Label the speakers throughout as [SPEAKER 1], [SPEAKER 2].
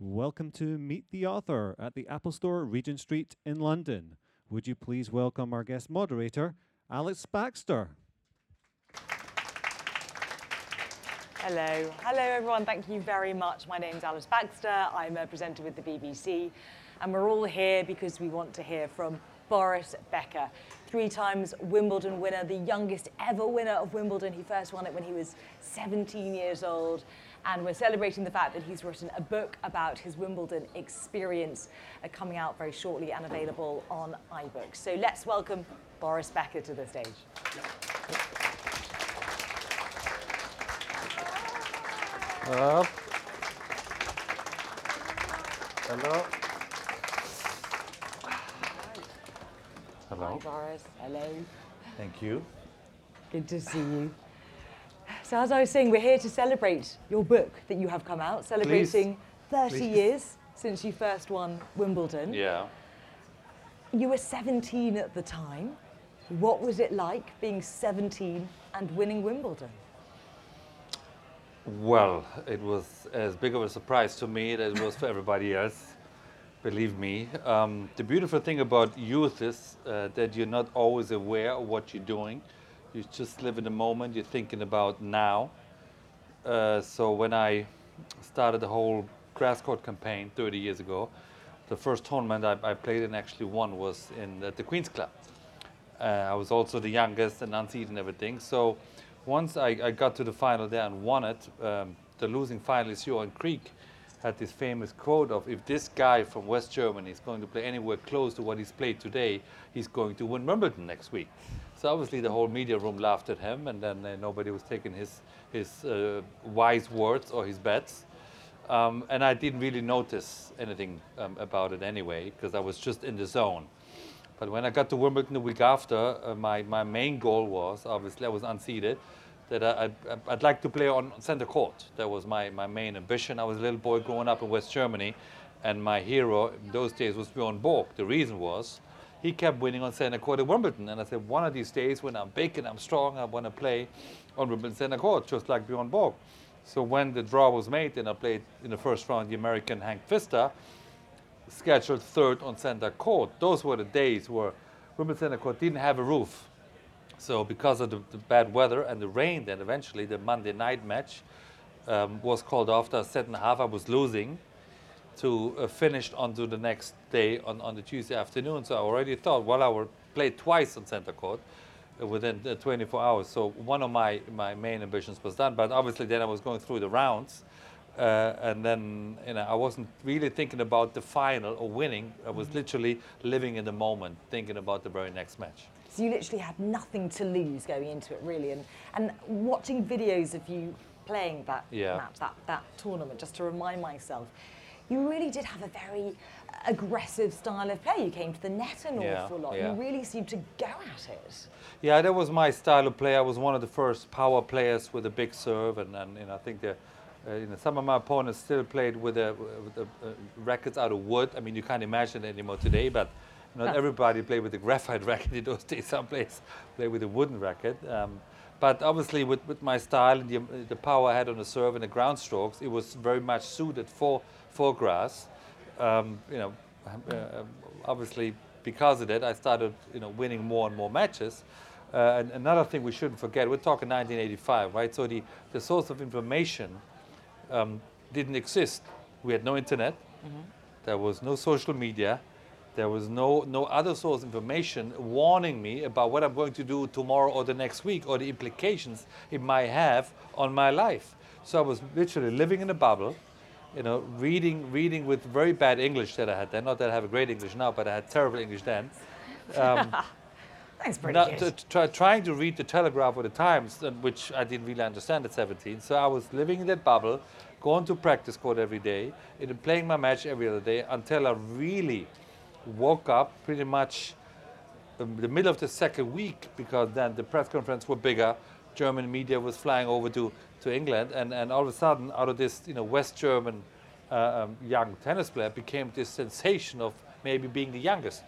[SPEAKER 1] Welcome to Meet the Author at the Apple Store, Regent Street in London. Would you please welcome our guest moderator, Alex Baxter?
[SPEAKER 2] Hello. Hello, everyone. Thank you very much. My name's Alice Baxter. I'm a presenter with the BBC. And we're all here because we want to hear from Boris Becker, three times Wimbledon winner, the youngest ever winner of Wimbledon. He first won it when he was 17 years old. And we're celebrating the fact that he's written a book about his Wimbledon experience uh, coming out very shortly and available on iBooks. So let's welcome Boris Becker to the stage.
[SPEAKER 3] Up. Hello. Hello.
[SPEAKER 2] Hi, Boris. Hello.
[SPEAKER 3] Thank you.
[SPEAKER 2] Good to see you. So, as I was saying, we're here to celebrate your book that you have come out, celebrating 30
[SPEAKER 3] Please.
[SPEAKER 2] years since you first won Wimbledon.
[SPEAKER 3] Yeah.
[SPEAKER 2] You were 17 at the time. What was it like being 17 and winning Wimbledon?
[SPEAKER 3] Well, it was as big of a surprise to me as it was for everybody else. Believe me. Um, the beautiful thing about youth is uh, that you're not always aware of what you're doing. You just live in the moment. You're thinking about now. Uh, so when I started the whole grass court campaign 30 years ago, the first tournament I, I played and actually won was in at the Queen's Club. Uh, I was also the youngest and unseeded and everything. So once I, I got to the final there and won it, um, the losing finalist Johan Kriek had this famous quote of, if this guy from West Germany is going to play anywhere close to what he's played today, he's going to win Wimbledon next week. So obviously the whole media room laughed at him and then uh, nobody was taking his, his uh, wise words or his bets. Um, and I didn't really notice anything um, about it anyway, because I was just in the zone. But when I got to Wimbledon the week after, uh, my, my main goal was, obviously I was unseeded, that I, I'd, I'd like to play on center court. That was my, my main ambition. I was a little boy growing up in West Germany, and my hero in those days was Bjorn Borg. The reason was he kept winning on center court at Wimbledon. And I said, one of these days when I'm big and I'm strong, I want to play on Wimbledon center court, just like Bjorn Borg. So when the draw was made and I played in the first round the American Hank Pfister, scheduled third on center court. Those were the days where Wimbledon center court didn't have a roof. So because of the, the bad weather and the rain, then eventually the Monday night match um, was called set and a half. I was losing to uh, finish onto the next day on, on the Tuesday afternoon. So I already thought, well, I will play twice on center court uh, within uh, 24 hours. So one of my, my main ambitions was done. But obviously then I was going through the rounds. Uh, and then you know, I wasn't really thinking about the final or winning. I was literally living in the moment, thinking about the very next match.
[SPEAKER 2] So, you literally had nothing to lose going into it, really. And, and watching videos of you playing that
[SPEAKER 3] Yeah.
[SPEAKER 2] match, that, that tournament, just to remind myself, you really did have a very aggressive style of play. You came to the net an
[SPEAKER 3] Yeah,
[SPEAKER 2] awful lot.
[SPEAKER 3] yeah.
[SPEAKER 2] You really seemed to go at it.
[SPEAKER 3] Yeah, that was my style of play. I was one of the first power players with a big serve, and, and you know, I think the, uh, you know, some of my opponents still played with, a, with the, uh, rackets out of wood. I mean, you can't imagine it anymore today, but not everybody played with a graphite racket in those days. Some players play with a wooden racket. Um, but obviously, with, with my style and the, um, the power I had on the serve and the ground strokes, it was very much suited for, for grass. Um, you know, uh, obviously, because of that, I started you know, winning more and more matches. Uh, and another thing we shouldn't forget, we're talking 1985, right? So the, the source of information um, didn't exist. We had no internet. There was no social media. There was no, no other source of information warning me about what I'm going to do tomorrow or the next week or the implications it might have on my life. So I was literally living in a bubble, you know, reading, reading with very bad English that I had then. Not that I have a great English now, but I had terrible English then. Um,
[SPEAKER 2] That's pretty
[SPEAKER 3] not
[SPEAKER 2] good.
[SPEAKER 3] to, try, trying to read the Telegraph or the Times, uh, which I didn't really understand at 17. So I was living in that bubble, going to practice court every day, and playing my match every other day until I really woke up pretty much in the middle of the second week because then the press conference were bigger. German media was flying over to, to England, and, and all of a sudden, out of this you know West German uh, um, young tennis player, became this sensation of maybe being the youngest.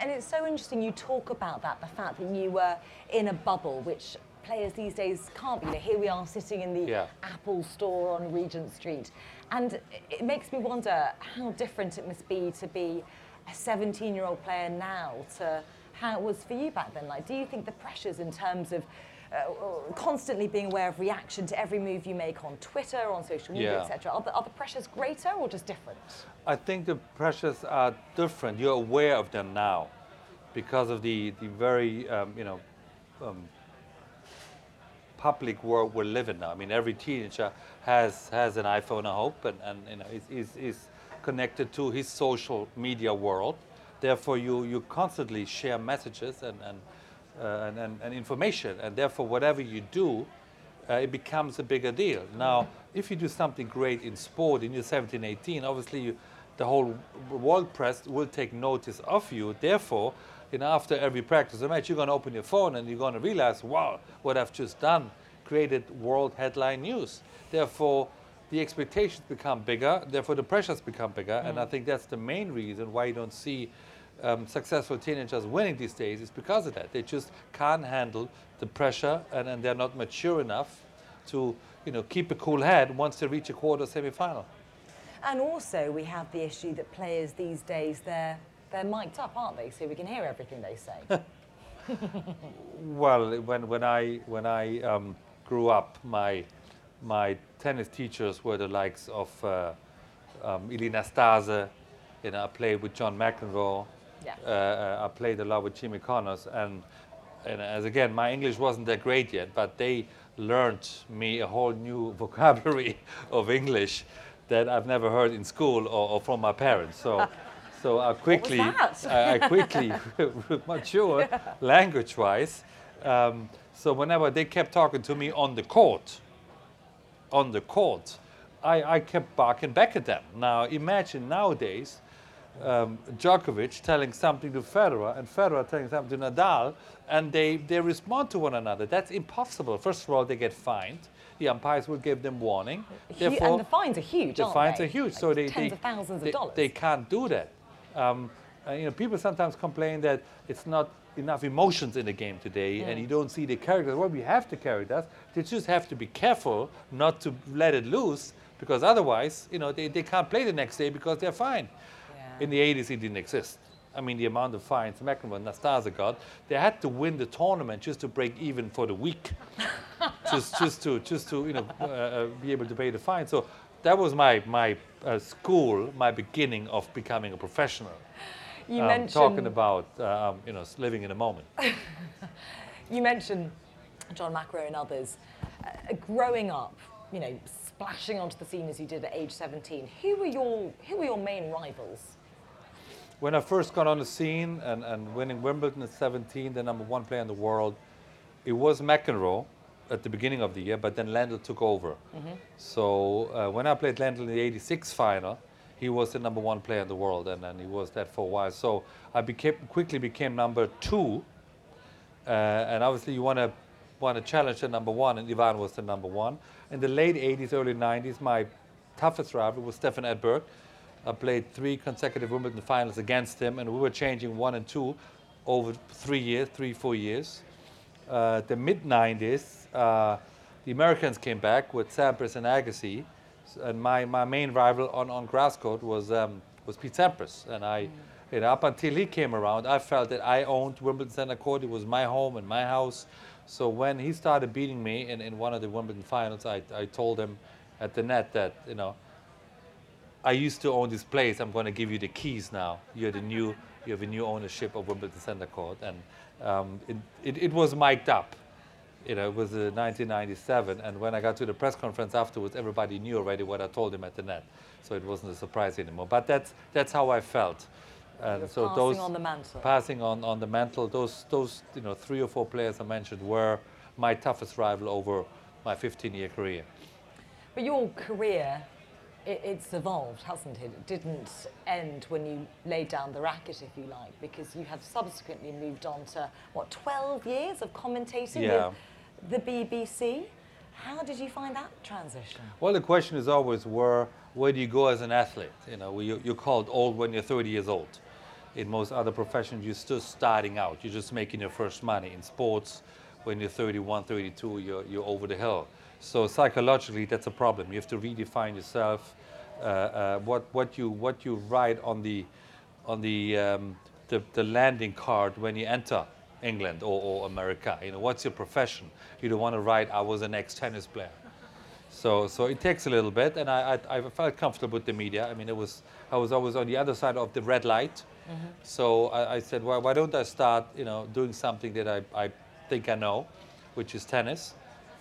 [SPEAKER 2] And it's so interesting you talk about that, the fact that you were in a bubble, which players these days can't be. You know, here we are sitting in the
[SPEAKER 3] Yeah.
[SPEAKER 2] Apple store on Regent Street. And it- it makes me wonder how different it must be to be a 17 year old player now to how it was for you back then. Like, do you think the pressures in terms of uh, constantly being aware of reaction to every move you make on Twitter, on social media,
[SPEAKER 3] Yeah.
[SPEAKER 2] etc., are, the- are the pressures greater or just different?
[SPEAKER 3] I think the pressures are different. You're aware of them now because of the, the very, um, you know, um, public world we're living now. I mean, every teenager has, has an iPhone, I hope, and, and you know, is, is, is connected to his social media world. Therefore, you, you constantly share messages and, and, and, and, and information, and therefore, whatever you do, uh, it becomes a bigger deal. Now, if you do something great in sport in your 17, 18, obviously you, the whole world press will take notice of you. Therefore, you know, after every practice or match, you're going to open your phone and you're going to realize, wow, what I've just done created world headline news. Therefore, the expectations become bigger. Therefore, the pressures become bigger. And I think that's the main reason why you don't see um, successful teenagers winning these days is because of that. They just can't handle the pressure and, and they're not mature enough to you know, keep a cool head once they reach a quarter semi-final.
[SPEAKER 2] And also, we have the issue that players these days, they're, they're mic'd up, aren't they? So we can hear everything they say.
[SPEAKER 3] Well, when, when I, when I um, grew up, my, my tennis teachers were the likes of uh, um, Ilie Nastase, you know, I played with John McEnroe,
[SPEAKER 2] Yeah.
[SPEAKER 3] uh, uh, I played a lot with Jimmy Connors, and, and as again, my English wasn't that great yet, but they learned me a whole new vocabulary of English that I've never heard in school or, or from my parents. So, so I quickly? I, I quickly matured language-wise. Um, so whenever they kept talking to me on the court, on the court, I, I kept barking back at them. Now imagine nowadays um, Djokovic telling something to Federer and Federer telling something to Nadal, and they, they respond to one another. That's impossible. First of all, they get fined. The umpires will give them warning.
[SPEAKER 2] Hu- and the fines are huge,
[SPEAKER 3] the fines
[SPEAKER 2] they?
[SPEAKER 3] are huge.
[SPEAKER 2] Like
[SPEAKER 3] so they,
[SPEAKER 2] tens
[SPEAKER 3] they,
[SPEAKER 2] of thousands
[SPEAKER 3] they,
[SPEAKER 2] of dollars.
[SPEAKER 3] they can't do that. Um, uh, you know, people sometimes complain that it's not enough emotions in the game today, and you don't see the characters. Well, we have the characters. They just have to be careful not to let it loose, because otherwise, you know, they, they can't play the next day because they're fine. In the 80s, it didn't exist. I mean, the amount of fines McEnroe and Nastase got, they had to win the tournament just to break even for the week, just, just to, just to, you know, uh, uh, be able to pay the fine. So that was my, my uh, school, my beginning of becoming a professional.
[SPEAKER 2] you
[SPEAKER 3] Um,
[SPEAKER 2] mentioned
[SPEAKER 3] talking about, uh, um, you know, living in a moment.
[SPEAKER 2] You mentioned John McEnroe and others. Uh, growing up, you know, splashing onto the scene as you did at age 17, who were your, who were your main rivals?
[SPEAKER 3] When I first got on the scene and, and winning Wimbledon at 17, the number one player in the world, it was McEnroe at the beginning of the year, but then Lendl took over. So uh, when I played Lendl in the 86 final, he was the number one player in the world, and, and he was that for a while. So I became, quickly became number two, uh, and obviously you want to want to challenge the number one, and Ivan was the number one. In the late 80s, early 90s, my toughest rival was Stefan Edberg. I played three consecutive Wimbledon finals against him, and we were changing one and two over three years, three, four years. Uh, the mid 90s, uh, the Americans came back with Sampras and Agassi, and my, my main rival on, on grass court was, um, was Pete Sampras. And I, you know, up until he came around, I felt that I owned Wimbledon Center Court. It was my home and my house. So when he started beating me in, in one of the Wimbledon finals, I, I told him at the net that, you know, I used to own this place. I'm going to give you the keys now. You're the new, you have a new ownership of Wimbledon Center Court, and um, it, it, it was mic'd up. You know, it was uh, 1997, and when I got to the press conference afterwards, everybody knew already what I told him at the net, so it wasn't a surprise anymore. But that's that's how I felt, and so
[SPEAKER 2] passing
[SPEAKER 3] those
[SPEAKER 2] on the mantle.
[SPEAKER 3] passing on on the mantle. Those those you know three or four players I mentioned were my toughest rival over my 15-year career.
[SPEAKER 2] But your career, it, it's evolved, hasn't it? It didn't end when you laid down the racket, if you like, because you have subsequently moved on to, what, 12 years of commentating
[SPEAKER 3] Yeah.
[SPEAKER 2] with the BBC? How did you find that transition?
[SPEAKER 3] Well, the question is always where where do you go as an athlete? You know, you, you're called old when you're 30 years old. In most other professions, you're still starting out. You're just making your first money. In sports, when you're 31, 32, you're, you're over the hill. So psychologically, that's a problem. You have to redefine yourself. Uh, uh, what, what, you, what you write on the, on the, um, the, the landing card when you enter England or, or America. You know, what's your profession? You don't want to write, I was an ex-tennis player. So, so it takes a little bit, and I, I, I felt comfortable with the media. I mean, it was, I was always on the other side of the red light. Mm-hmm. So I, I said, well, why don't I start, you know, doing something that I, I think I know, which is tennis.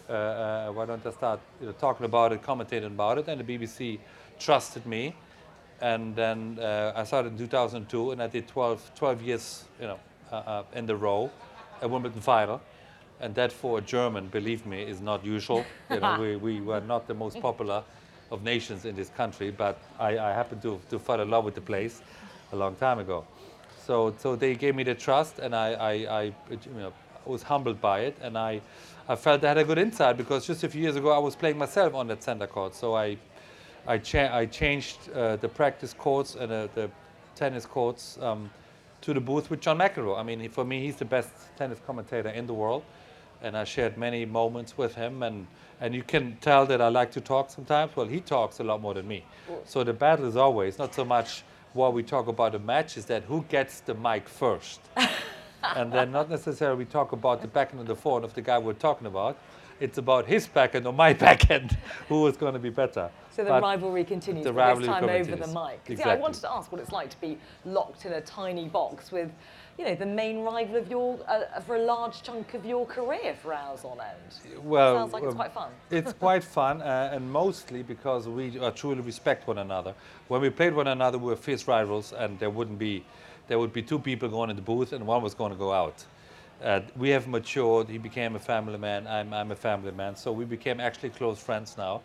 [SPEAKER 3] Uh, uh, why don't I start you know, talking about it, commentating about it? And the BBC trusted me. And then uh, I started in 2002, and I did 12, 12 years, you know, uh, in the row, a Wimbledon final. And that for a German, believe me, is not usual. you know, we, we were not the most popular of nations in this country, but I, I happened to, to fall in love with the place a long time ago. So, so they gave me the trust, and I, I, I you know, was humbled by it, and I, I felt I had a good insight because just a few years ago I was playing myself on that center court. So I, I, cha- I changed uh, the practice courts and uh, the tennis courts um, to the booth with John McEnroe. I mean, for me, he's the best tennis commentator in the world, and I shared many moments with him. And and you can tell that I like to talk sometimes. Well, he talks a lot more than me. So the battle is always not so much what we talk about the match, is that who gets the mic first. and then not necessarily we talk about the backhand and the forehand of the guy we're talking about. It's about his backhand or my backhand, who is going to be better.
[SPEAKER 2] So the
[SPEAKER 3] But
[SPEAKER 2] rivalry continues,
[SPEAKER 3] the
[SPEAKER 2] but this
[SPEAKER 3] rivalry
[SPEAKER 2] time over
[SPEAKER 3] continues.
[SPEAKER 2] the mic. 'Cause, Yeah, I wanted to ask what it's like to be locked in a tiny box with, you know, the main rival of your, uh, for a large chunk of your career for hours on end.
[SPEAKER 3] Well,
[SPEAKER 2] Sounds like it's
[SPEAKER 3] um,
[SPEAKER 2] quite fun.
[SPEAKER 3] it's quite fun, uh, and mostly because we uh, truly respect one another. When we played one another, we were fierce rivals, and there wouldn't be, there would be two people going in the booth, and one was going to go out. Uh, we have matured. He became a family man. I'm, I'm a family man. So we became actually close friends now.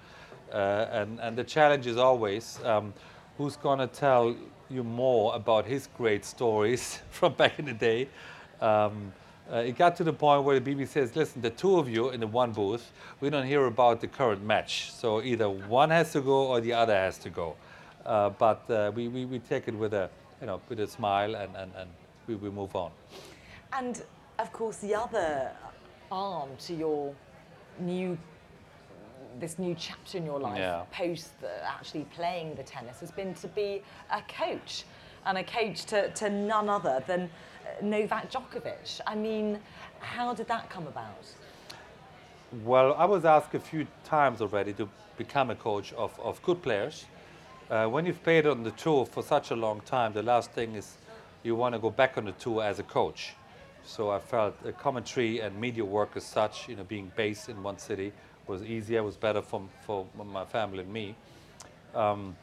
[SPEAKER 3] Uh, and, and the challenge is always um, who's going to tell you more about his great stories from back in the day. Um, uh, it got to the point where the BBC says, listen, the two of you in the one booth, we don't hear about the current match. So either one has to go or the other has to go. Uh, but uh, we, we, we take it with a, you know, with a smile and, and, and we, we move on.
[SPEAKER 2] And of course, the other arm to your new, this new chapter in your life,
[SPEAKER 3] Yeah.
[SPEAKER 2] post the, actually playing the tennis, has been to be a coach, and a coach to, to none other than uh, Novak Djokovic. I mean, how did that come about?
[SPEAKER 3] Well, I was asked a few times already to become a coach of, of good players. Uh, when you've played on the tour for such a long time, the last thing is you want to go back on the tour as a coach. So I felt the commentary and media work as such, you know, being based in one city was easier, was better for, for my family and me. Um,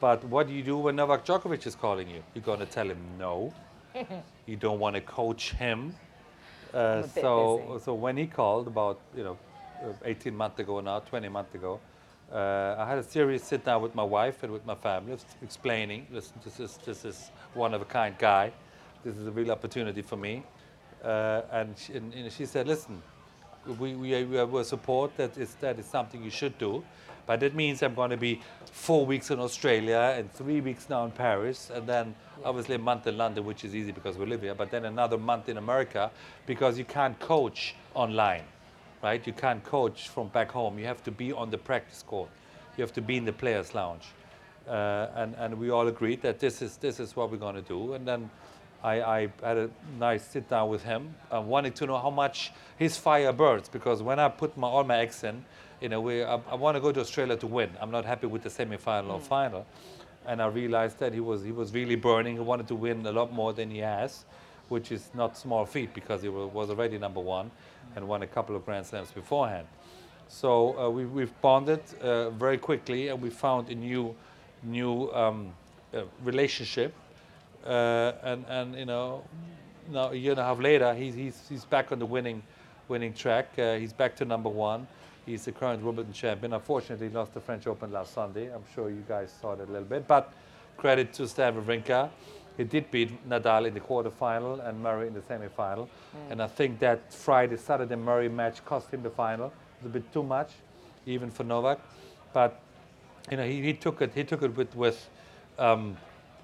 [SPEAKER 3] but what do you do when Novak Djokovic is calling you? You're going to tell him no. you don't want to coach him. Uh,
[SPEAKER 2] I'm a bit
[SPEAKER 3] so,
[SPEAKER 2] busy.
[SPEAKER 3] so when he called about you know, uh, 18 months ago now, 20 months ago, uh, I had a serious sit down with my wife and with my family, explaining, listen, this is this is one of a kind guy. This is a real opportunity for me. Uh, and, she, and, and she said, listen, we, we, we will support that is, that is something you should do. But that means I'm going to be four weeks in Australia and three weeks now in Paris, and then obviously a month in London, which is easy because we live here, but then another month in America because you can't coach online, right? You can't coach from back home. You have to be on the practice court. You have to be in the players' lounge. Uh, and, and we all agreed that this is, this is what we're going to do. And then I, I had a nice sit down with him, uh, wanting to know how much his fire burns. Because when I put my, all my eggs in, you know, we, I, I want to go to Australia to win. I'm not happy with the semi-final or final. And I realized that he was, he was really burning. He wanted to win a lot more than he has, which is not small feat because he wa- was already number one and won a couple of Grand Slams beforehand. So uh, we, we've bonded uh, very quickly, and we found a new, new um, uh, relationship. Uh, and and you know, now a year and a half later, he's he's, he's back on the winning, winning track. Uh, he's back to number one. He's the current Wimbledon champion. Unfortunately, he lost the French Open last Sunday. I'm sure you guys saw that a little bit. But credit to Stan Wawrinka. He did beat Nadal in the quarterfinal and Murray in the semifinal. And I think that Friday, Saturday Murray match cost him the final. It was a bit too much, even for Novak. But you know, he, he took it. He took it with with um,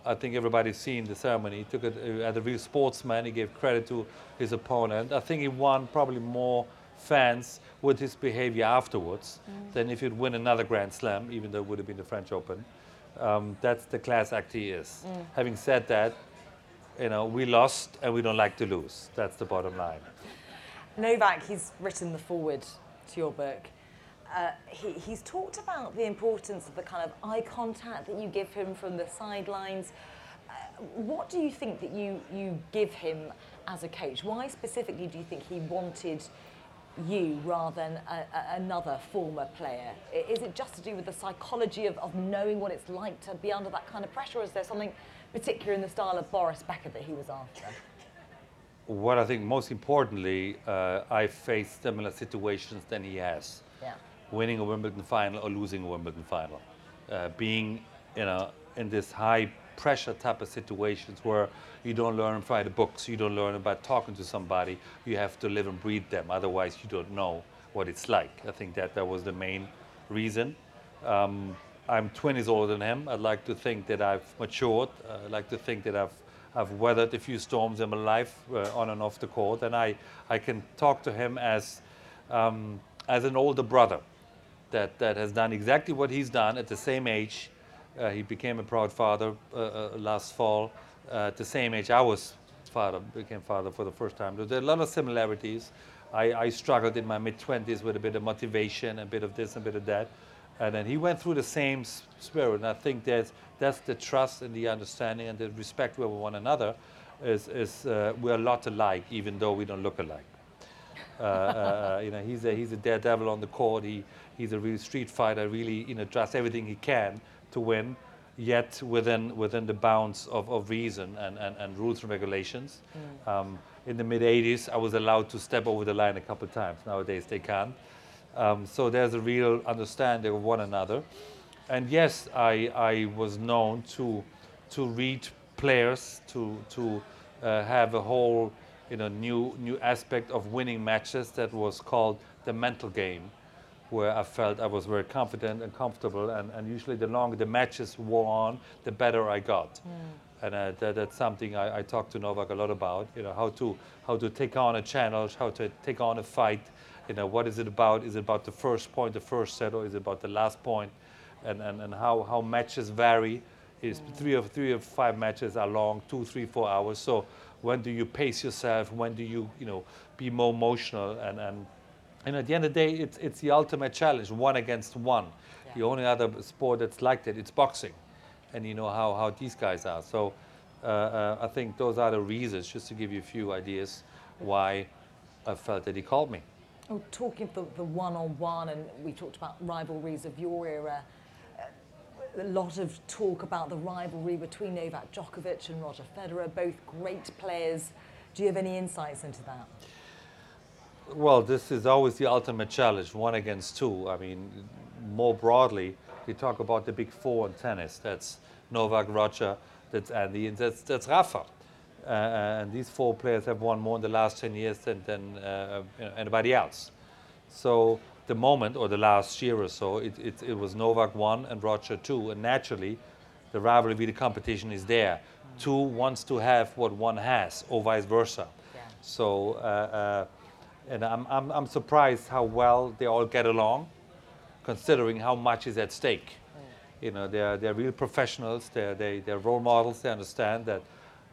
[SPEAKER 3] I think everybody's seen the ceremony. He took it uh, as a real sportsman. He gave credit to his opponent. I think he won probably more fans with his behavior afterwards than if he'd win another Grand Slam, even though it would have been the French Open. Um, that's the class act he is. Having said that, you know, we lost and we don't like to lose. That's the bottom line.
[SPEAKER 2] Novak, he's written the foreword to your book. Uh, he, he's talked about the importance of the kind of eye contact that you give him from the sidelines. Uh, what do you think that you, you give him as a coach? Why specifically do you think he wanted you rather than a, a, another former player? Is it just to do with the psychology of, of knowing what it's like to be under that kind of pressure, or is there something particular in the style of Boris Becker that he was after?
[SPEAKER 3] What I think most importantly, uh, I faced similar situations than he has.
[SPEAKER 2] Yeah.
[SPEAKER 3] winning a Wimbledon final or losing a Wimbledon final. Uh, being you know, in this high pressure type of situations where you don't learn by the books, you don't learn about talking to somebody, you have to live and breathe them. Otherwise, you don't know what it's like. I think that that was the main reason. Um, I'm 20 years older than him. I'd like to think that I've matured. Uh, I'd like to think that I've I've weathered a few storms in my life uh, on and off the court, and I, I can talk to him as, um, as an older brother that, that has done exactly what he's done at the same age. Uh, he became a proud father uh, uh, last fall. Uh, at the same age I was father, became father for the first time. There are a lot of similarities. I, I struggled in my mid 20s with a bit of motivation, a bit of this, a bit of that. And then he went through the same spirit. And I think that's, that's the trust and the understanding and the respect we have one another. Is, is uh, we're a lot alike, even though we don't look alike. Uh, uh, you know, he's a, he's a daredevil on the court. He, he's a real street fighter, really, you know, does everything he can to win, yet within, within the bounds of, of reason and, and, and rules and regulations. Um, in the mid 80s, I was allowed to step over the line a couple of times. Nowadays, they can't. Um, so there's a real understanding of one another. And yes, I, I was known to, to read players, to, to uh, have a whole you know, new, new aspect of winning matches that was called the mental game, where I felt I was very confident and comfortable. And, and usually, the longer the matches wore on, the better I got. And uh, that, that's something I, I talk to Novak a lot about. You know, how to how to take on a challenge, how to take on a fight. You know, what is it about? Is it about the first point, the first set, or is it about the last point? And and, and how, how matches vary. Is three of three of five matches are long, two, three, four hours. So when do you pace yourself? When do you you know be more emotional? And and and at the end of the day, it's it's the ultimate challenge, one against one. The only other sport that's like that, it's boxing and you know how, how these guys are. So uh, uh, I think those are the reasons, just to give you a few ideas, why I felt that he called me.
[SPEAKER 2] Oh, talking the, the one-on-one, and we talked about rivalries of your era. A lot of talk about the rivalry between Novak Djokovic and Roger Federer, both great players. Do you have any insights into that?
[SPEAKER 3] Well, this is always the ultimate challenge, one against two. I mean, more broadly, we talk about the big four in tennis. That's Novak, Roger, that's Andy, and that's, that's Rafa. Uh, and these four players have won more in the last 10 years than, than uh, you know, anybody else. So the moment, or the last year or so, it, it, it was Novak one and Roger two, and naturally, the rivalry, the competition is there. Two wants to have what one has, or vice versa.
[SPEAKER 2] Yeah.
[SPEAKER 3] So, uh, uh, and I'm, I'm, I'm surprised how well they all get along, considering how much is at stake. You know, they're, they're real professionals, they're, they, they're role models, they understand that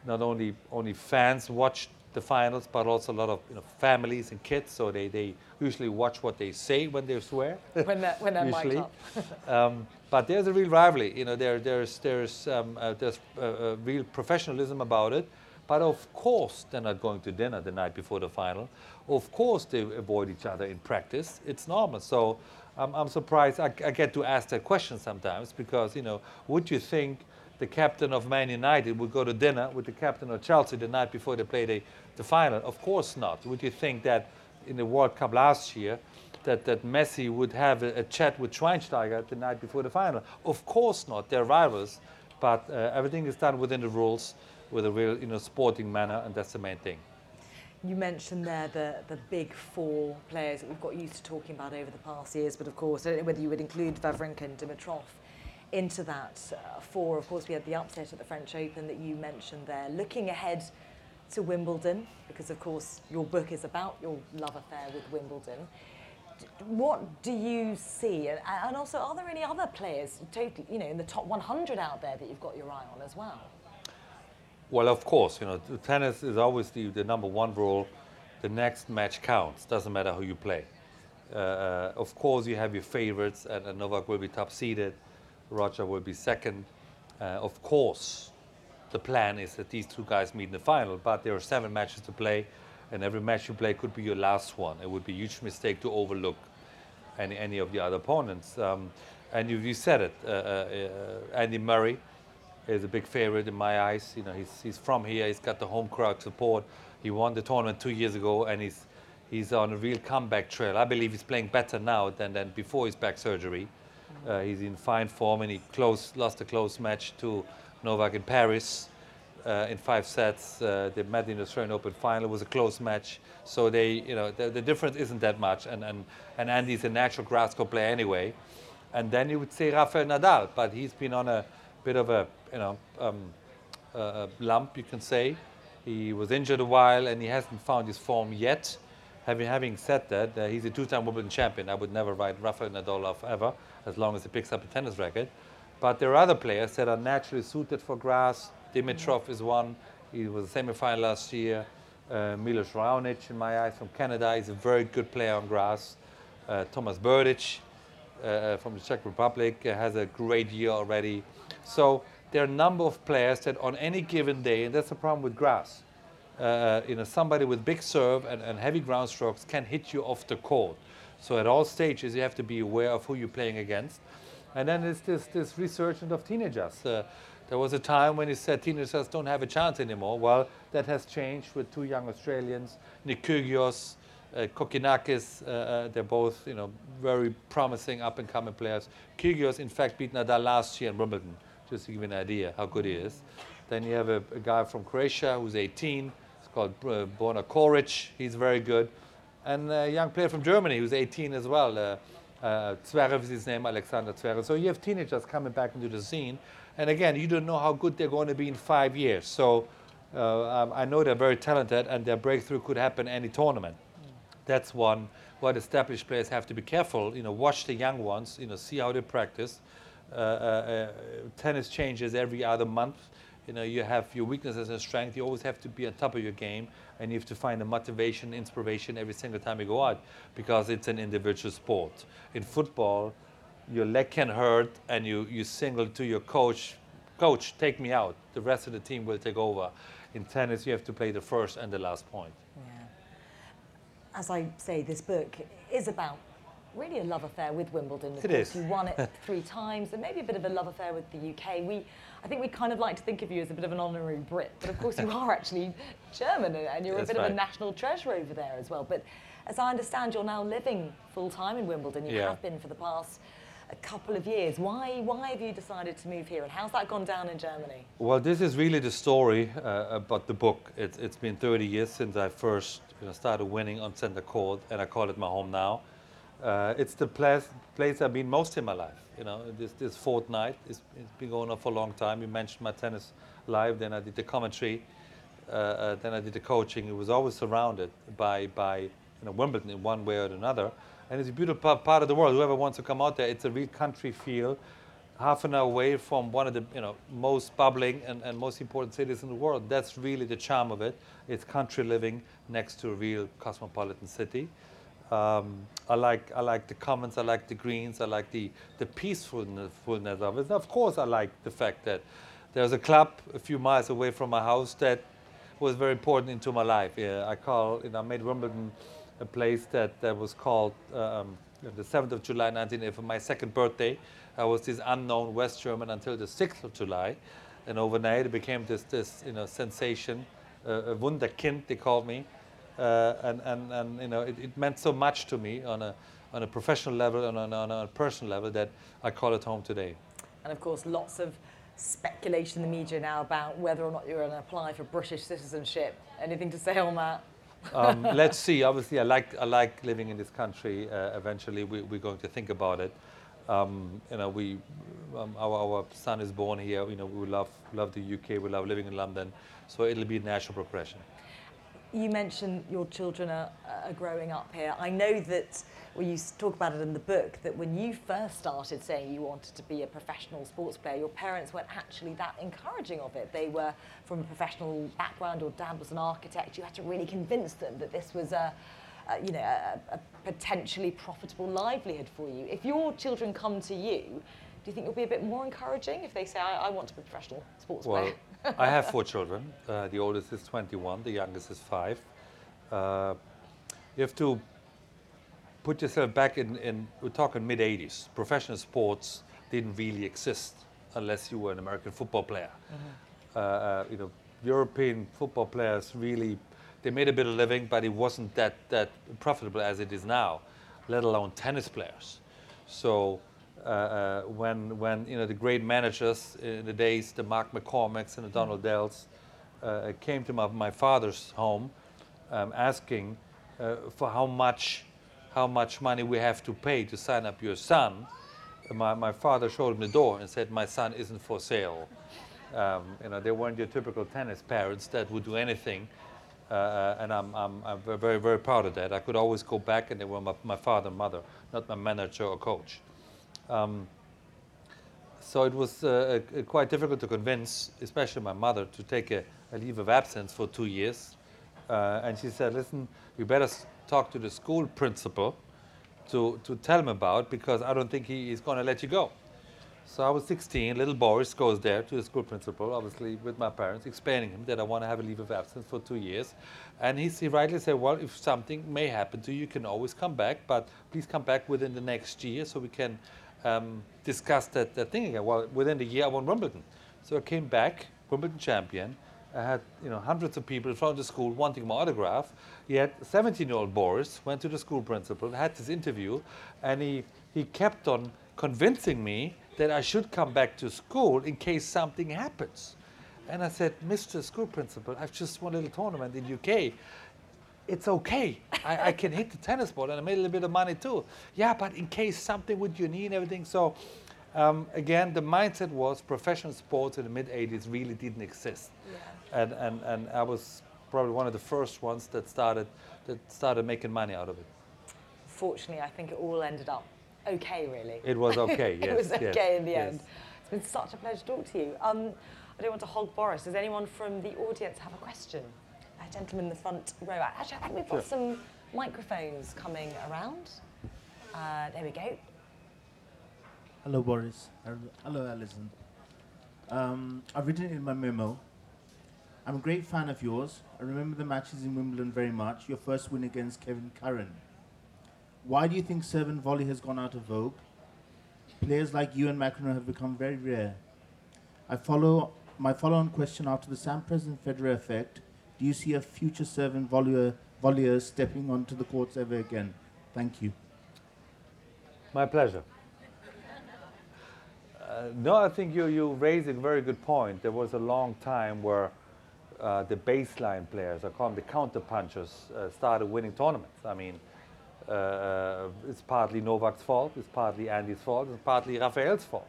[SPEAKER 3] not only, only fans watch the finals, but also a lot of you know, families and kids, so they, they usually watch what they say when they swear.
[SPEAKER 2] When they're, when they're
[SPEAKER 3] usually. um, but there's a real rivalry. You know, there, there's there's um, uh, there's uh, uh, real professionalism about it. But of course, they're not going to dinner the night before the final. Of course, they avoid each other in practice. It's normal. So I'm, I'm surprised. I, I get to ask that question sometimes because you know, would you think the captain of Man United would go to dinner with the captain of Chelsea the night before they play the, the final? Of course not. Would you think that in the World Cup last year? that, that Messi would have a, a chat with Schweinsteiger the night before the final. Of course not. They're rivals, but uh, everything is done within the rules with a real you know, sporting manner, and that's the main thing.
[SPEAKER 2] You mentioned there the, the big four players that we've got used to talking about over the past years, but of course, I don't know whether you would include Wawrinka and Dimitrov into that. Uh, four, of course, we had the upset at the French Open that you mentioned there. Looking ahead to Wimbledon, because of course your book is about your love affair with Wimbledon. What do you see, and, and also are there any other players, totally, you know, in the top 100 out there that you've got your eye on as well?
[SPEAKER 3] Well, of course, you know, tennis is always the, the number one rule. The next match counts. Doesn't matter who you play. Uh, uh, of course, you have your favorites, and, and Novak will be top seeded. Roger will be second. Uh, of course, the plan is that these two guys meet in the final, but there are seven matches to play, and every match you play could be your last one. It would be a huge mistake to overlook any, any of the other opponents. Um, and you, you said it, uh, uh, uh, Andy Murray is a big favorite in my eyes. You know, he's, he's from here. He's got the home crowd support. He won the tournament two years ago, and he's he's on a real comeback trail. I believe he's playing better now than, than before his back surgery. Uh, he's in fine form, and he close, lost a close match to Novak in Paris uh, in five sets. Uh, they met in the Australian Open final. It was a close match, so they, you know, the, the difference isn't that much. And, and and Andy's a natural grass court player anyway. And then you would say Rafael Nadal, but he's been on a bit of a, you know, um, uh, lump, you can say. He was injured a while and he hasn't found his form yet. Having, having said that, uh, he's a two-time Wimbledon champion. I would never write Rafael Nadal off ever, as long as he picks up a tennis racket. But there are other players that are naturally suited for grass. Dimitrov is one. He was a semi-final last year. Uh, Milos Raonic, in my eyes, from Canada, is a very good player on grass. Uh, Thomas Berdych, uh, from the Czech Republic uh, has a great year already. So there are a number of players that on any given day, and that's the problem with grass, uh, you know, somebody with big serve and, and heavy ground strokes can hit you off the court. So at all stages, you have to be aware of who you're playing against. And then there's this, this resurgence of teenagers. Uh, there was a time when he said teenagers don't have a chance anymore. Well, that has changed with two young Australians, Nick Kyrgios, uh, Kokkinakis. Uh, uh, they're both, you know, very promising up-and-coming players. Kyrgios, in fact, beat Nadal last year in Wimbledon, just to give you an idea how good he is. Then you have a, a guy from Croatia who's 18. It's called uh, Borna Coric. He's very good. And a young player from Germany who's 18 as well. Uh, uh, Zverev is his name, Alexander Zverev. So you have teenagers coming back into the scene. And again, you don't know how good they're going to be in five years. So uh, um, I know they're very talented and their breakthrough could happen any tournament. That's one what established players have to be careful. You know, watch the young ones. You know, see how they practice. Uh, uh, uh, tennis changes every other month. You know, you have your weaknesses and strength. You always have to be on top of your game, and you have to find the motivation, inspiration every single time you go out, because it's an individual sport. In football, your leg can hurt, and you you signal to your coach, coach, take me out. The rest of the team will take over. In tennis, you have to play the first and the last point.
[SPEAKER 2] Yeah. As I say, this book is about really a love affair with Wimbledon. Of
[SPEAKER 3] It
[SPEAKER 2] course,
[SPEAKER 3] is.
[SPEAKER 2] You won it three times, and maybe a bit of a love affair with the UK. We, I think we kind of like to think of you as a bit of an honorary Brit, but of course you are actually German, and- you're
[SPEAKER 3] That's
[SPEAKER 2] a bit of a national treasure over there as well. But as I understand, you're now living full time in Wimbledon. You
[SPEAKER 3] Yeah.
[SPEAKER 2] have been for the past a couple of years. Why, why have you decided to move here, and how's that gone down in Germany?
[SPEAKER 3] Well, this is really the story uh, about the book. It's, it's been 30 years since I first you know, started winning on center court, and I call it my home now. Uh, it's the place, place I've been most in my life. You know, this, this fortnight, it's, it's been going on for a long time. You mentioned my tennis live, then I did the commentary, uh, uh, then I did the coaching. It was always surrounded by, by you know, Wimbledon in one way or another. And it's a beautiful part of the world. Whoever wants to come out there, it's a real country feel half an hour away from one of the you know most bubbling and, and most important cities in the world. That's really the charm of it. It's country living next to a real cosmopolitan city. Um, I like I like the commons. I like the greens. I like the the peacefulness of it. And of course, I like the fact that there's a club a few miles away from my house that was very important into my life. Yeah, I call you know I made Wimbledon a place that, that was called um, the 7th of July 1980 for my second birthday. I was this unknown West German until the 6th of July, and overnight it became this this you know sensation, uh, a Wunderkind they called me, uh, and, and and you know it, it meant so much to me on a on a professional level and on, a- on a personal level that I call it home today.
[SPEAKER 2] And of course, lots of speculation in the media now about whether or not you're going to apply for British citizenship. Anything to say on that?
[SPEAKER 3] um, let's see. Obviously, I like I like living in this country. Uh, eventually, we, we're going to think about it. Um, you know, we, um, our, our son is born here. You know, we love love the UK. We love living in London. So it'll be a natural progression.
[SPEAKER 2] You mentioned your children are, are growing up here. I know that well, you talk about it in the book that when you first started saying you wanted to be a professional sports player, your parents weren't actually that encouraging of it. They were from a professional background, or dad was an architect. You had to really convince them that this was a, you know, a, a potentially profitable livelihood for you. If your children come to you, do you think you'll be a bit more encouraging if they say, I, I want to be a professional sports
[SPEAKER 3] Well,
[SPEAKER 2] player?
[SPEAKER 3] I have four children. Uh, the oldest is 21, the youngest is five. Uh, you have to put yourself back in, in we're talking mid 80s. Professional sports didn't really exist unless you were an American football player. Uh, uh, you know, European football players really they made a bit of living, but it wasn't that that profitable as it is now, let alone tennis players. So uh, uh, when when you know the great managers in the days, the Mark McCormacks and the Donald Dells, uh, came to my, my father's home, um, asking uh, for how much how much money we have to pay to sign up your son. My, my father showed him the door and said, "My son isn't for sale." Um, you know, they weren't your typical tennis parents that would do anything. Uh, and I'm, I'm, I'm very, very proud of that. I could always go back and they were my, my father and mother, not my manager or coach. Um, so it was uh, quite difficult to convince, especially my mother, to take a, a leave of absence for two years. Uh, and she said, listen, you better talk to the school principal to, to tell him about because I don't think he is going to let you go. So I was 16. Little Boris goes there to the school principal, obviously with my parents, explaining him that I want to have a leave of absence for two years. And he, he rightly said, well, if something may happen to you, you can always come back, but please come back within the next year so we can um, discuss that, that thing again. Well, within the year, I won Wimbledon. So I came back, Wimbledon champion. I had you know hundreds of people in front of the school wanting my autograph. Yet 17-year-old Boris went to the school principal, had this interview, and he, he kept on convincing me that I should come back to school in case something happens. And I said, Mr. School Principal, I've just won a little tournament in UK. It's okay. I, I can hit the tennis ball and I made a little bit of money too. Yeah, but in case something with your knee and everything. So um, again, the mindset was professional sports in the mid 80s really didn't exist. And, and, and I was probably one of the first ones that started, that started making money out of it.
[SPEAKER 2] Fortunately, I think it all ended up okay, really.
[SPEAKER 3] It was okay, yes.
[SPEAKER 2] it was
[SPEAKER 3] yes, yes,
[SPEAKER 2] okay in the
[SPEAKER 3] yes.
[SPEAKER 2] end. It's been such a pleasure to talk to you. Um, I don't want to hog Boris. Does anyone from the audience have a question? A gentleman in the front row. Actually, I think we've got
[SPEAKER 3] Sure.
[SPEAKER 2] some microphones coming around. Uh, there we go.
[SPEAKER 4] Hello, Boris. Hello, Alison. Um, I've written in my memo. I'm a great fan of yours. I remember the matches in Wimbledon very much. Your first win against Kevin Curren. Why do you think serve and volley has gone out of vogue? Players like you and McEnroe have become very rare. I follow my follow-on question after the Sampras and Federer effect. Do you see a future servant volleyer, volleyer stepping onto the courts ever again? Thank you.
[SPEAKER 3] My pleasure. Uh, no, I think you, you raise a very good point. There was a long time where uh, the baseline players, I call them the counter punchers, uh, started winning tournaments. I mean, uh, it's partly Novak's fault, it's partly Andy's fault, it's partly Rafael's fault.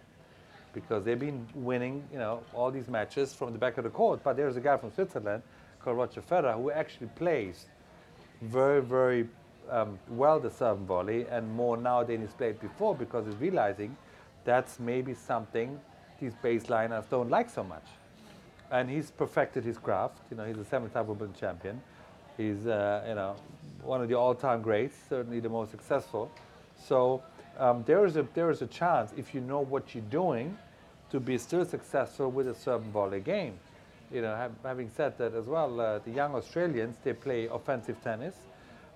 [SPEAKER 3] Because they've been winning, you know, all these matches from the back of the court. But there's a guy from Switzerland called Roger Federer who actually plays very, very um, well the serve volley and more now than he's played before because he's realizing that's maybe something these baseliners don't like so much. And he's perfected his craft. You know, he's a seven-time Wimbledon champion. He's, uh, you know, one of the all-time greats, certainly the most successful. So um, there is a there is a chance if you know what you're doing, to be still successful with a serve volley game. You know, having said that as well, uh, the young Australians they play offensive tennis.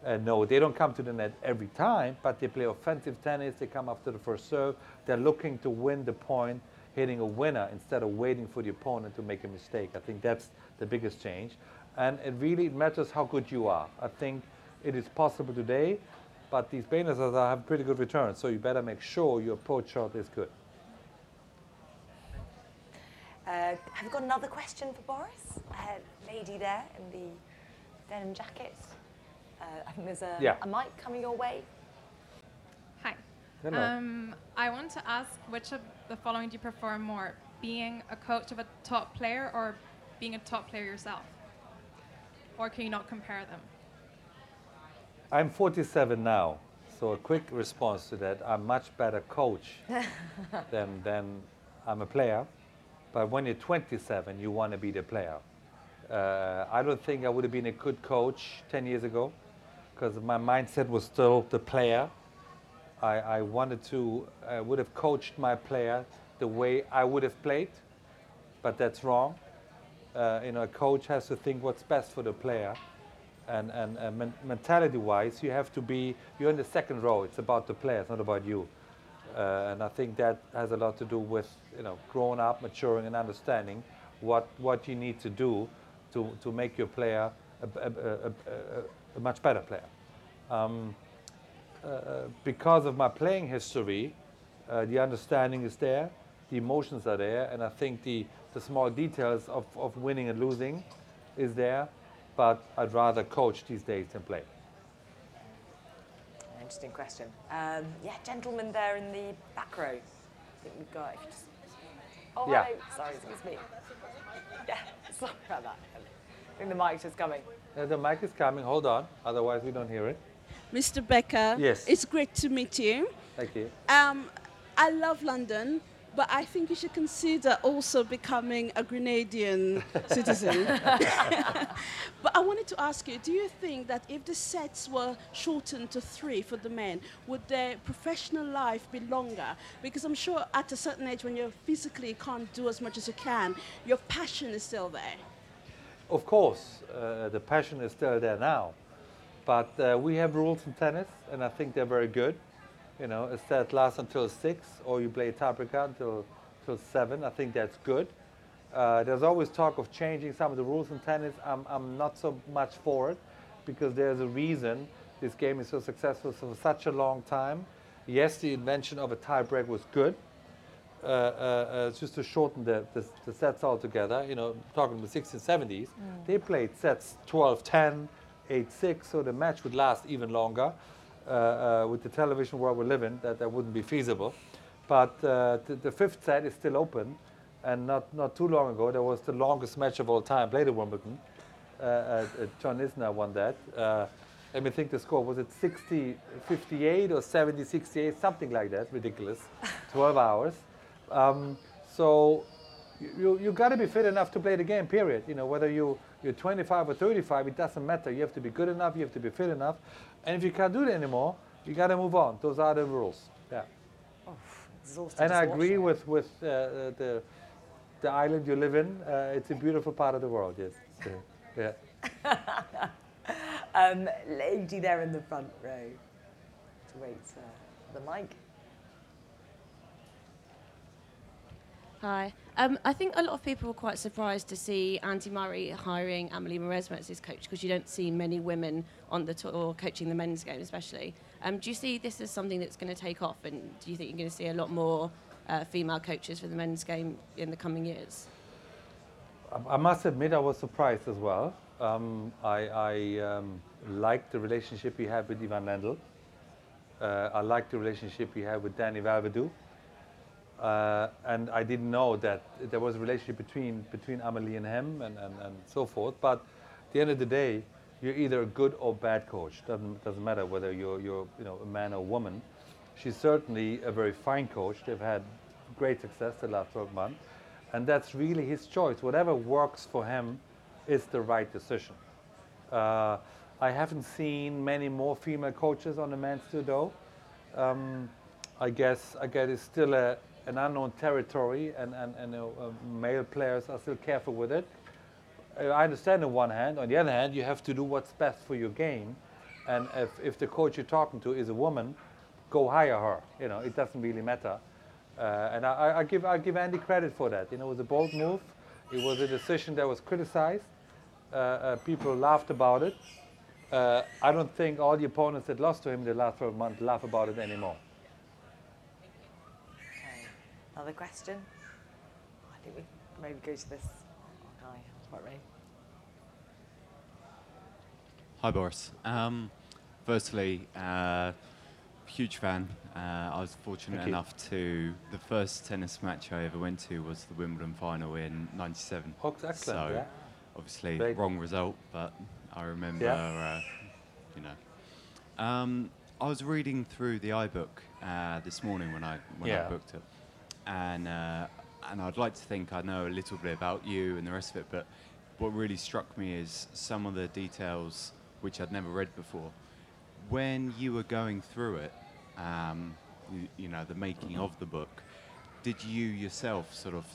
[SPEAKER 3] Uh, no, they don't come to the net every time, but they play offensive tennis. They come after the first serve. They're looking to win the point, hitting a winner instead of waiting for the opponent to make a mistake. I think that's the biggest change. And it really matters how good you are. I think it is possible today, but these Bainers have pretty good returns, so you better make sure your approach shot is good.
[SPEAKER 2] Uh, have you got another question for Boris? A lady there in the denim jacket. Uh, I think there's a,
[SPEAKER 3] Yeah.
[SPEAKER 2] a mic coming your way.
[SPEAKER 5] Hi.
[SPEAKER 3] Hello.
[SPEAKER 5] Um, I want to ask which of the following do you prefer more? Being a coach of a top player or being a top player yourself? Or can you not compare them?
[SPEAKER 3] I'm 47 now, so a quick response to that. I'm much better coach than, than I'm a player. But when you're 27, you want to be the player. Uh, I don't think I would have been a good coach 10 years ago because my mindset was still the player. I, I wanted to, I would have coached my player the way I would have played, but that's wrong. Uh, you know, a coach has to think what's best for the player and, and, and men- mentality wise, you have to be, you're in the second row. It's about the player, it's not about you. Uh, and I think that has a lot to do with, you know, growing up, maturing, and understanding what, what you need to do to, to make your player a, a, a, a, much better player. Um, uh, because of my playing history, uh, the understanding is there, the emotions are there, and I think the, the small details of, of winning and losing is there but I'd rather coach these days than play.
[SPEAKER 2] Interesting question. Um, yeah, gentleman there in the back row. I think we've got. if just- Oh,
[SPEAKER 3] Yeah.
[SPEAKER 2] hello. Sorry, excuse me. Yeah, sorry about that. I think the mic's just coming.
[SPEAKER 3] Uh, the mic is coming, hold on, otherwise we don't hear it.
[SPEAKER 6] Mr. Becker,
[SPEAKER 3] Yes.
[SPEAKER 6] it's great to meet you.
[SPEAKER 3] Thank you.
[SPEAKER 6] Um, I love London, but I think you should consider also becoming a Grenadian citizen. but I wanted to ask you do you think that if the sets were shortened to three for the men, would their professional life be longer? Because I'm sure at a certain age, when you physically can't do as much as you can, your passion is still there.
[SPEAKER 3] Of course, uh, the passion is still there now, but uh, we have rules in tennis, and I think they're very good. You know, a set lasts until six, or you play tiebreaker until, until seven. I think that's good. Uh, there's always talk of changing some of the rules in tennis. I'm, I'm not so much for it because there's a reason this game is so successful for such a long time. Yes, the invention of a tiebreak was good, uh, uh, uh, just to shorten the, the, the sets altogether, you know, talking the 60s and 70s, they played sets 12 10, 8 6, so the match would last even longer. Uh, uh, with the television world we live in, that, that wouldn't be feasible. But uh, the, the fifth set is still open, and not, not too long ago, there was the longest match of all time, played at Wimbledon. Uh, John Isner won that. Let me think the score. Was it 60, 58 or 70, 68, something like that? Ridiculous. 12 hours. Um, so you, you got to be fit enough to play the game, period. You know, whether you, you're 25 or 35, it doesn't matter. You have to be good enough, you have to be fit enough. And if you can't do it anymore, you got to move on. Those are the rules. Yeah.
[SPEAKER 2] Exhausted
[SPEAKER 3] And I agree
[SPEAKER 2] watching.
[SPEAKER 3] with, with uh, uh, the, the island you live in. Uh, it's a beautiful part of the world, yes. Yeah.
[SPEAKER 2] Um, lady there in the front row to wait uh, for the mic.
[SPEAKER 7] Hi. Um, I think a lot of people were quite surprised to see Andy Murray hiring Amelie Mauresmo as his coach because you don't see many women on the tour coaching the men's game, especially. Um, do you see this as something that's going to take off, and do you think you're going to see a lot more uh, female coaches for the men's game in the coming years?
[SPEAKER 3] I- I must admit, I was surprised as well. Um, I, I um, liked the relationship we had with Ivan Lendl. Uh, I liked the relationship we had with Dani Vallverdu. Uh, and I didn't know that there was a relationship between, between Amelie and him and, and, and so forth. But at the end of the day, you're either a good or bad coach. Doesn't, doesn't matter whether you're, you're you know, a man or a woman. She's certainly a very fine coach. They've had great success the last 12 months. And that's really his choice. Whatever works for him is the right decision. Uh, I haven't seen many more female coaches on the men's tour. Um, I guess I guess it's still a, an unknown territory, and and, and uh, male players are still careful with it. Uh, I understand on one hand. On the other hand, you have to do what's best for your game, and if if the coach you're talking to is a woman, go hire her. You know, it doesn't really matter. Uh, and I, I- I give I give Andy credit for that. You know, it was a bold move. It was a decision that was criticized. Uh, uh, people laughed about it. Uh, I don't think all the opponents that lost to him in the last 12 months laugh about it anymore.
[SPEAKER 2] Okay. Another question? I think we maybe go to this guy. Quite ready.
[SPEAKER 8] Hi, Boris. Um, firstly, uh, huge fan. Uh, I was fortunate
[SPEAKER 3] Thank you.
[SPEAKER 8] enough to the first tennis match I ever went to was the Wimbledon final in '97.
[SPEAKER 3] Oh, excellent.
[SPEAKER 8] So
[SPEAKER 3] yeah.
[SPEAKER 8] obviously
[SPEAKER 3] Great.
[SPEAKER 8] wrong result, but I remember,
[SPEAKER 3] Yeah.
[SPEAKER 8] uh, you know. Um, I was reading through the iBook uh, this morning when I when
[SPEAKER 3] Yeah.
[SPEAKER 8] I booked it, and uh, and I'd like to think I know a little bit about you and the rest of it, but what really struck me is some of the details which I'd never read before. When you were going through it, um, you, you know, the making of the book, did you yourself sort of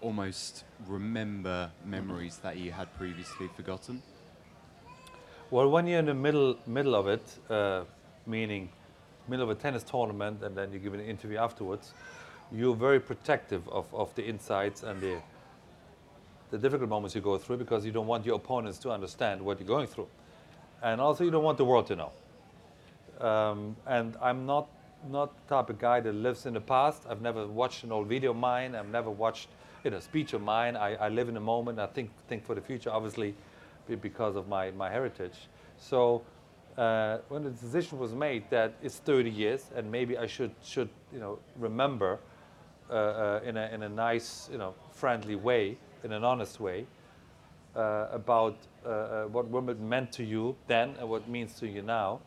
[SPEAKER 8] almost remember memories that you had previously forgotten?
[SPEAKER 3] Well, when you're in the middle middle of it, uh, meaning middle of a tennis tournament, and then you give an interview afterwards, you're very protective of, of the insights and the the difficult moments you go through because you don't want your opponents to understand what you're going through, and also you don't want the world to know. Um, and I'm not not the type of guy that lives in the past. I've never watched an old video of mine. I've never watched you know, a speech of mine. I, I live in the moment. I think think for the future, obviously, because of my, my heritage. So uh, when the decision was made that it's 30 years and maybe I should should you know remember uh, uh, in a in a nice you know friendly way, in an honest way, uh, about what Wimbledon meant to you then and what it means to you now,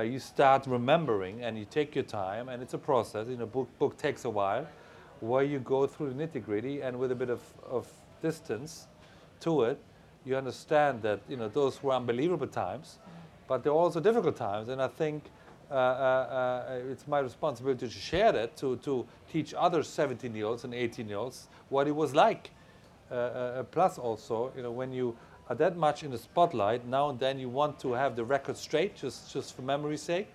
[SPEAKER 3] you start remembering and you take your time and it's a process. You know, book book takes a while, where you go through the nitty gritty and with a bit of, of distance to it, you understand that you know those were unbelievable times, but they're also difficult times. And I think uh, uh, uh, it's my responsibility to share that to to teach other 17 year olds and 18 year olds what it was like. Uh, uh, plus also, you know, when you are that much in the spotlight, now and then you want to have the record straight, just, just for memory's sake.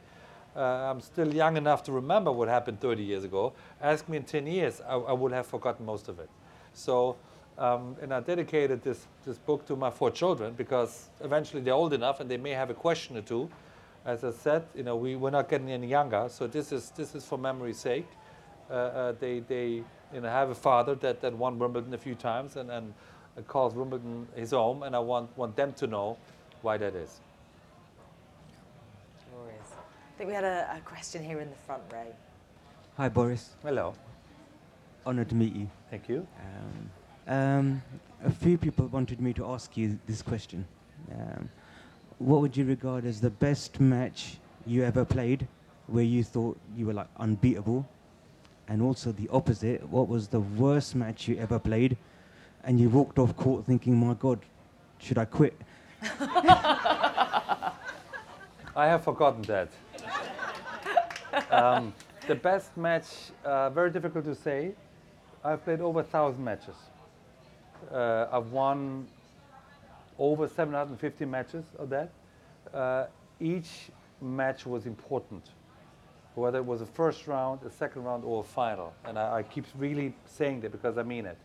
[SPEAKER 3] I'm still young enough to remember what happened 30 years ago. Ask me in 10 years, I, I would have forgotten most of it. So, um, and I dedicated this, this book to my four children because eventually they're old enough and they may have a question or two. As I said, you know, we, we're not getting any younger, so this is, this is for memory's sake. Uh, uh, they, they you know, have a father that, that won Wimbledon a few times and, and uh, calls Wimbledon his home, and I want, want them to know why that is.
[SPEAKER 2] Glorious. I think we had a, a question here in the front row.
[SPEAKER 9] Hi, Boris.
[SPEAKER 3] Hello.
[SPEAKER 9] Honored to meet you.
[SPEAKER 3] Thank you.
[SPEAKER 9] Um, um, a few people wanted me to ask you this question. Um, what would you regard as the best match you ever played where you thought you were like unbeatable? And also the opposite, what was the worst match you ever played and you walked off court thinking, my God, should I quit?
[SPEAKER 3] I have forgotten that. um, the best match, uh, very difficult to say. I've played over a thousand matches. Uh, I've won over 750 matches of that. Uh, each match was important, whether it was a first round, a second round, or a final. And I, I keep really saying that because I mean it.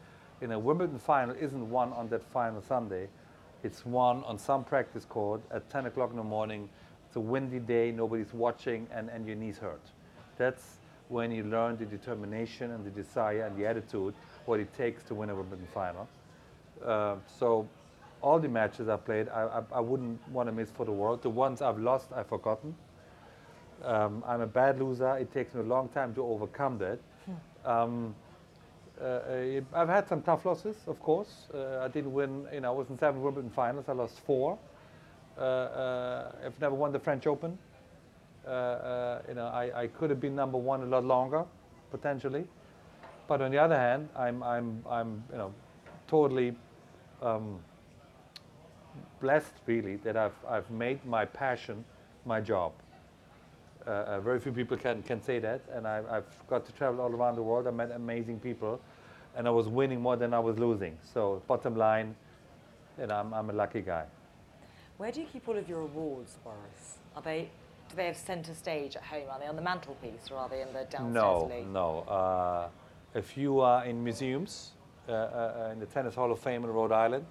[SPEAKER 3] In a Wimbledon final isn't won on that final Sunday. It's won on some practice court at 10 o'clock in the morning. It's a windy day, nobody's watching, and, and your knees hurt. That's when you learn the determination and the desire and the attitude, what it takes to win a Wimbledon final. Uh, so all the matches I played, I, I, I wouldn't want to miss for the world. The ones I've lost, I've forgotten. Um, I'm a bad loser. It takes me a long time to overcome that. Um, uh, uh, I've had some tough losses, of course. Uh, I didn't win, you know, I was in seven Wimbledon finals. I lost four. Uh, uh, I've never won the French Open. Uh, uh, you know, I, I could have been number one a lot longer, potentially. But on the other hand, I'm, I'm, I'm you know, totally um, blessed, really, that I've, I've made my passion my job. Uh, uh, very few people can, can say that, and I, I've got to travel all around the world. I met amazing people, and I was winning more than I was losing. So, bottom line, you know, I'm, I'm a lucky guy.
[SPEAKER 2] Where do you keep all of your awards, Boris? Are they do they have centre stage at home? Are they on the mantelpiece or are they in the downstairs
[SPEAKER 3] No,
[SPEAKER 2] league?
[SPEAKER 3] no. Uh, a few are in museums, uh, uh, in the Tennis Hall of Fame in Rhode Island.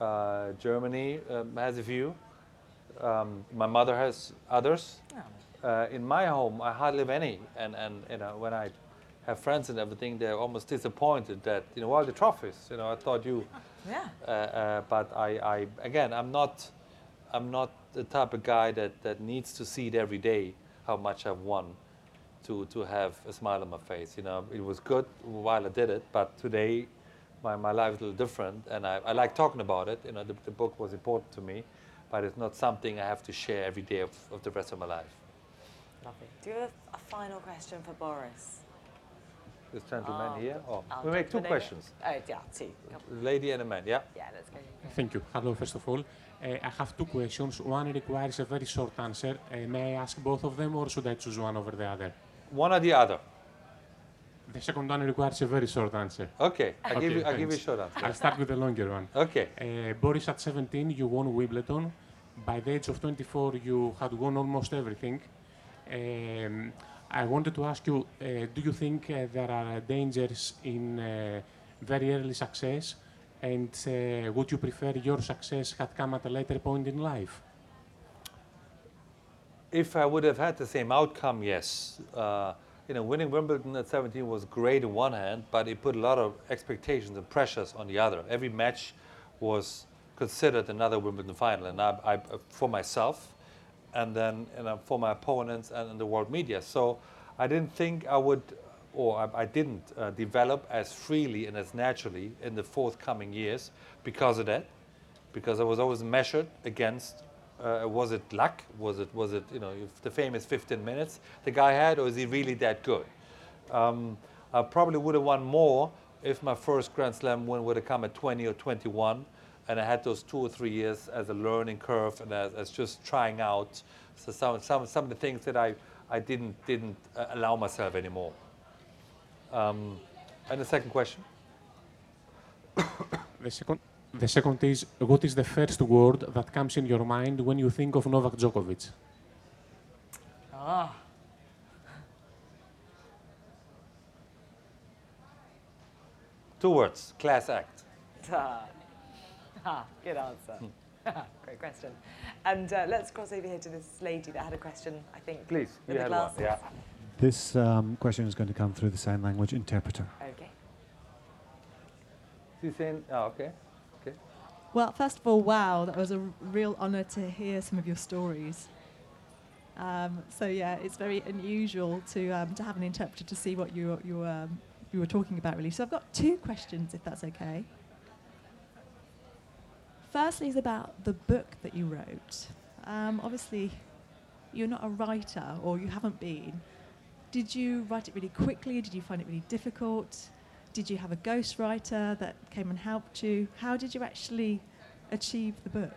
[SPEAKER 3] Uh, Germany um, has a few. Um, my mother has others.
[SPEAKER 2] Oh.
[SPEAKER 3] Uh, in my home, I hardly have any, and and you know when I have friends and everything, they're almost disappointed that you know all the trophies. You know, I thought you.
[SPEAKER 2] Yeah.
[SPEAKER 3] Uh, uh, but I, I again, I'm not, I'm not the type of guy that, that needs to see it every day. how much I've won to, to have a smile on my face. You know, it was good while I did it, but today my, my life is a little different, and I, I like talking about it. You know, the, the book was important to me, but it's not something I have to share every day of, of the rest of my life.
[SPEAKER 2] Lovely. Do you have a final question for Boris?
[SPEAKER 3] This gentleman
[SPEAKER 2] Oh,
[SPEAKER 3] here. Oh, we make two questions.
[SPEAKER 2] Oh, yeah, two.
[SPEAKER 3] Lady and a man. Yeah.
[SPEAKER 2] Yeah, let's go.
[SPEAKER 10] Thank you. Hello, first of all. Uh, I have two questions. One requires a very short answer. Uh, may I ask both of them, or should I choose one over the other?
[SPEAKER 3] One or the other.
[SPEAKER 10] The second one requires a very short answer.
[SPEAKER 3] Okay, I give
[SPEAKER 10] Okay,
[SPEAKER 3] you. I give you a short answer.
[SPEAKER 10] I'll start with the longer one.
[SPEAKER 3] Okay.
[SPEAKER 10] Uh, Boris, at 17, you won Wimbledon. By the age of 24, you had won almost everything. Um, I wanted to ask you, uh, do you think uh, there are dangers in uh, very early success? And uh, would you prefer your success had come at a later point in life?
[SPEAKER 3] If I would have had the same outcome, yes. You know, winning Wimbledon at 17 was great on one hand, but it put a lot of expectations and pressures on the other. Every match was considered another Wimbledon final, and I, I for myself, and then you know, for my opponents and, and the world media. So I didn't think I would, or I, I didn't uh, develop as freely and as naturally in the forthcoming years because of that, because I was always measured against uh, was it luck? Was it was it you know the famous 15 minutes the guy had, or is he really that good? Um, I probably would have won more if my first Grand Slam win would have come at 20 or 21, and I had those two or three years as a learning curve and as, as just trying out so some, some some of the things that I I didn't didn't uh, allow myself anymore. Um, and the second question.
[SPEAKER 10] The second, the second is, what is the first word that comes in your mind when you think of Novak Djokovic?
[SPEAKER 2] Ah.
[SPEAKER 3] Two words. Class act.
[SPEAKER 2] Ah, Ah, good answer. Great question. And uh, let's cross over here to this lady that had a question, I think.
[SPEAKER 3] Please,
[SPEAKER 2] with
[SPEAKER 3] you
[SPEAKER 2] the
[SPEAKER 3] had one.
[SPEAKER 2] glasses.
[SPEAKER 3] Yeah.
[SPEAKER 1] This um, question is going to come through the sign language interpreter.
[SPEAKER 2] Okay.
[SPEAKER 3] She's saying, oh, okay.
[SPEAKER 11] Well, first of all, wow, that was a real honour to hear some of your stories. Um, so yeah, it's very unusual to um, to have an interpreter to see what you you um, you were talking about, really. So I've got two questions, if that's okay. Firstly, is about the book that you wrote. Um, obviously, you're not a writer, or you haven't been. Did you write it really quickly? Did you find it really difficult? Did you have a ghostwriter that came and helped you? How did you actually achieve the book?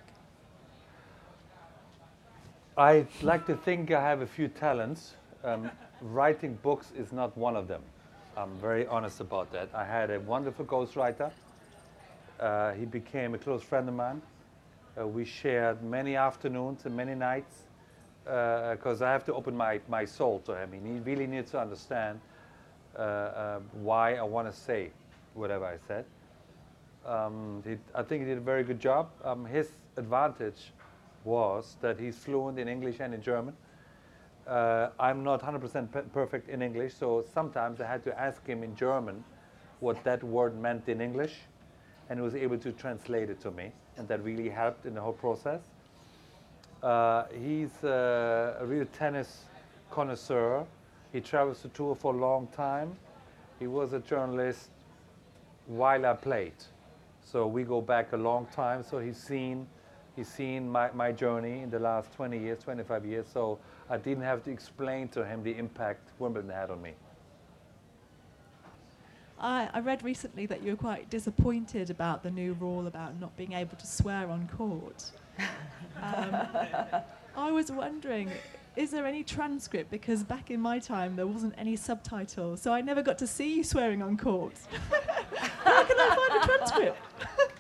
[SPEAKER 3] I like to think I have a few talents. Um, writing books is not one of them. I'm very honest about that. I had a wonderful ghostwriter. Uh, he became a close friend of mine. Uh, we shared many afternoons and many nights because I have to open my, my soul to him. He really needs to understand uh, uh, why I want to say whatever I said. Um, he, I think he did a very good job. Um, his advantage was that he's fluent in English and in German. Uh, I'm not 100% pe- perfect in English, so sometimes I had to ask him in German what that word meant in English, and he was able to translate it to me, and that really helped in the whole process. Uh, he's uh, a real tennis connoisseur. He travels to tour for a long time. He was a journalist while I played. So we go back a long time. So he's seen, he's seen my, my journey in the last 20 years, 25 years. So I didn't have to explain to him the impact Wimbledon had on me.
[SPEAKER 11] I, I read recently that you were quite disappointed about the new rule about not being able to swear on court. Um, I was wondering, is there any transcript? Because back in my time, there wasn't any subtitles, so I never got to see you swearing on court. How can I find a transcript?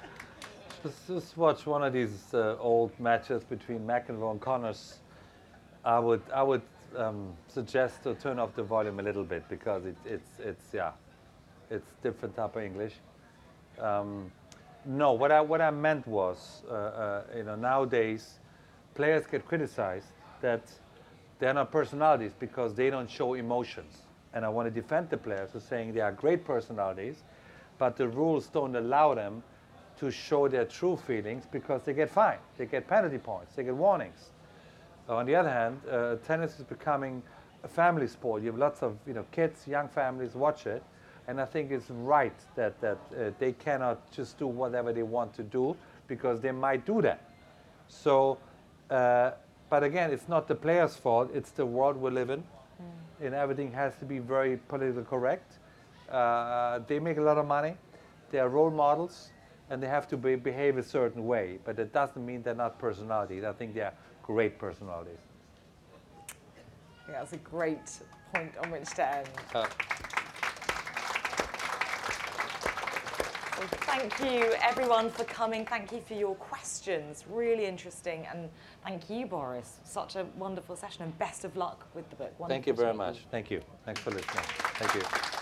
[SPEAKER 3] Just, just watch one of these uh, old matches between McEnroe and Connors. I would, I would um, suggest to turn off the volume a little bit because it, it's, it's, yeah, it's different type of English. Um, no, what I, what I meant was, uh, uh, you know, nowadays players get criticized that they're not personalities because they don't show emotions. And I want to defend the players who saying they are great personalities, but the rules don't allow them to show their true feelings because they get fined, they get penalty points, they get warnings. On the other hand, uh, tennis is becoming a family sport. You have lots of you know kids, young families watch it, and I think it's right that that uh, they cannot just do whatever they want to do because they might do that. So, uh, but again, it's not the players' fault. It's the world we live in, and everything has to be very politically correct. Uh, they make a lot of money. They are role models, and they have to be, behave a certain way. But it doesn't mean they're not personalities. I think they're great personalities.
[SPEAKER 2] Think that's a great point on which to end.
[SPEAKER 3] Uh,
[SPEAKER 2] So thank you everyone for coming. Thank you for your questions. Really interesting. And thank you, Boris. Such a wonderful session and best of luck with the book.
[SPEAKER 3] Thank you very much. Thank you. Thanks for listening. Thank you.